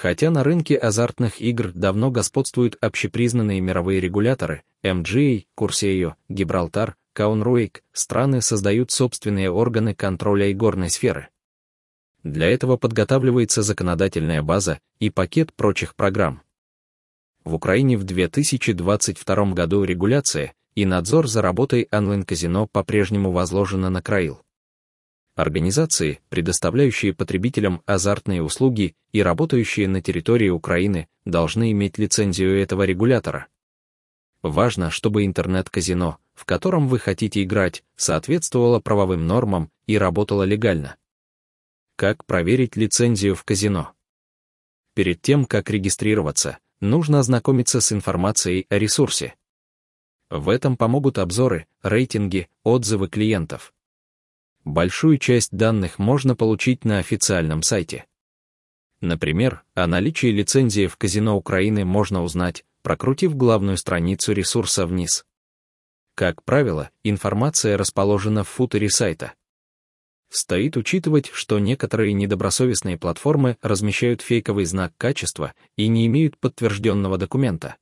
Хотя на рынке азартных игр давно господствуют общепризнанные мировые регуляторы MGA, Курсею, Гибралтар, Каунруик, страны создают собственные органы контроля игорной сферы. Для этого подготавливается законодательная база и пакет прочих программ. В Украине в 2022 году регуляция и надзор за работой онлайн-казино по-прежнему возложена на КРАИЛ. Организации, предоставляющие потребителям азартные услуги и работающие на территории Украины, должны иметь лицензию этого регулятора. Важно, чтобы интернет-казино, в котором вы хотите играть, соответствовало правовым нормам и работало легально. Как проверить лицензию в казино? Перед тем, как регистрироваться, нужно ознакомиться с информацией о ресурсе. В этом помогут обзоры, рейтинги, отзывы клиентов. Большую часть данных можно получить на официальном сайте. Например, о наличии лицензии в казино Украины можно узнать, прокрутив главную страницу ресурса вниз. Как правило, информация расположена в футере сайта. Стоит учитывать, что некоторые недобросовестные платформы размещают фейковый знак качества и не имеют подтвержденного документа.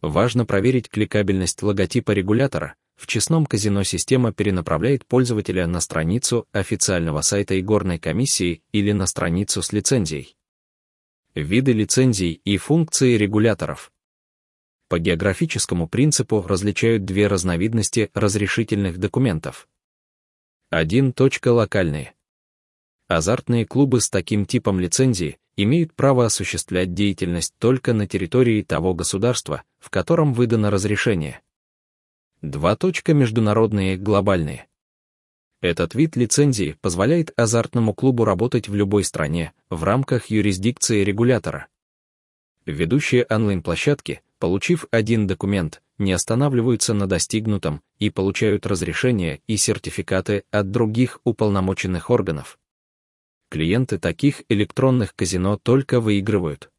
Важно проверить кликабельность логотипа регулятора, в честном казино система перенаправляет пользователя на страницу официального сайта игорной комиссии или на страницу с лицензией. Виды лицензий и функции регуляторов. По географическому принципу различают две разновидности разрешительных документов. 1. Локальные. Азартные клубы с таким типом лицензии имеют право осуществлять деятельность только на территории того государства, в котором выдано разрешение. Два точка международные глобальные. Этот вид лицензии позволяет азартному клубу работать в любой стране в рамках юрисдикции регулятора. Ведущие онлайн-площадки, получив один документ, не останавливаются на достигнутом и получают разрешения и сертификаты от других уполномоченных органов. Клиенты таких электронных казино только выигрывают.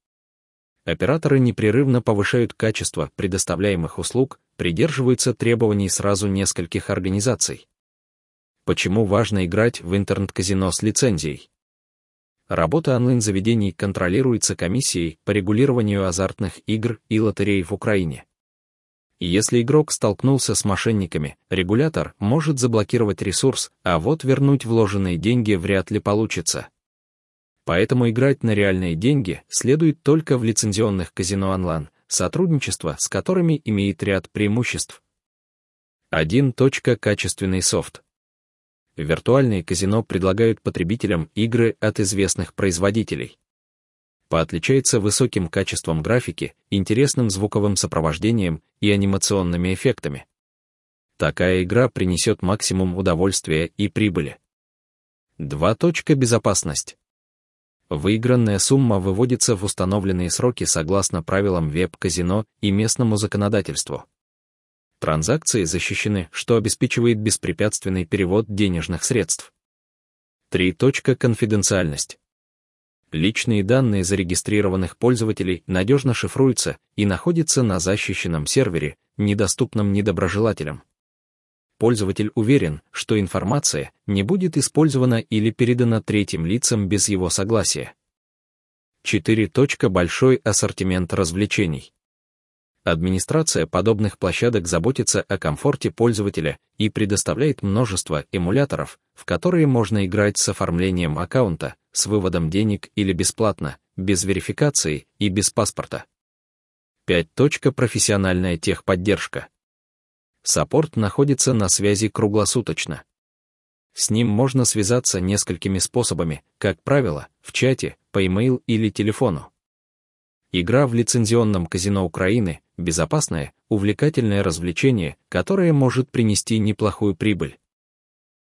Операторы непрерывно повышают качество предоставляемых услуг, придерживаются требований сразу нескольких организаций. Почему важно играть в интернет-казино с лицензией? Работа онлайн-заведений контролируется комиссией по регулированию азартных игр и лотерей в Украине. Если игрок столкнулся с мошенниками, регулятор может заблокировать ресурс, а вот вернуть вложенные деньги вряд ли получится. Поэтому играть на реальные деньги следует только в лицензионных казино онлайн, сотрудничество с которыми имеет ряд преимуществ. 1. Качественный софт. Виртуальные казино предлагают потребителям игры от известных производителей. Поотличается высоким качеством графики, интересным звуковым сопровождением и анимационными эффектами. Такая игра принесет максимум удовольствия и прибыли. 2. Безопасность. Выигранная сумма выводится в установленные сроки согласно правилам веб-казино и местному законодательству. Транзакции защищены, что обеспечивает беспрепятственный перевод денежных средств. 3. Конфиденциальность. Личные данные зарегистрированных пользователей надежно шифруются и находятся на защищенном сервере, недоступном недоброжелателям пользователь уверен, что информация не будет использована или передана третьим лицам без его согласия. 4. Большой ассортимент развлечений. Администрация подобных площадок заботится о комфорте пользователя и предоставляет множество эмуляторов, в которые можно играть с оформлением аккаунта, с выводом денег или бесплатно, без верификации и без паспорта. 5. Профессиональная техподдержка. Саппорт находится на связи круглосуточно. С ним можно связаться несколькими способами, как правило, в чате, по e-mail или телефону. Игра в лицензионном казино Украины – безопасное, увлекательное развлечение, которое может принести неплохую прибыль.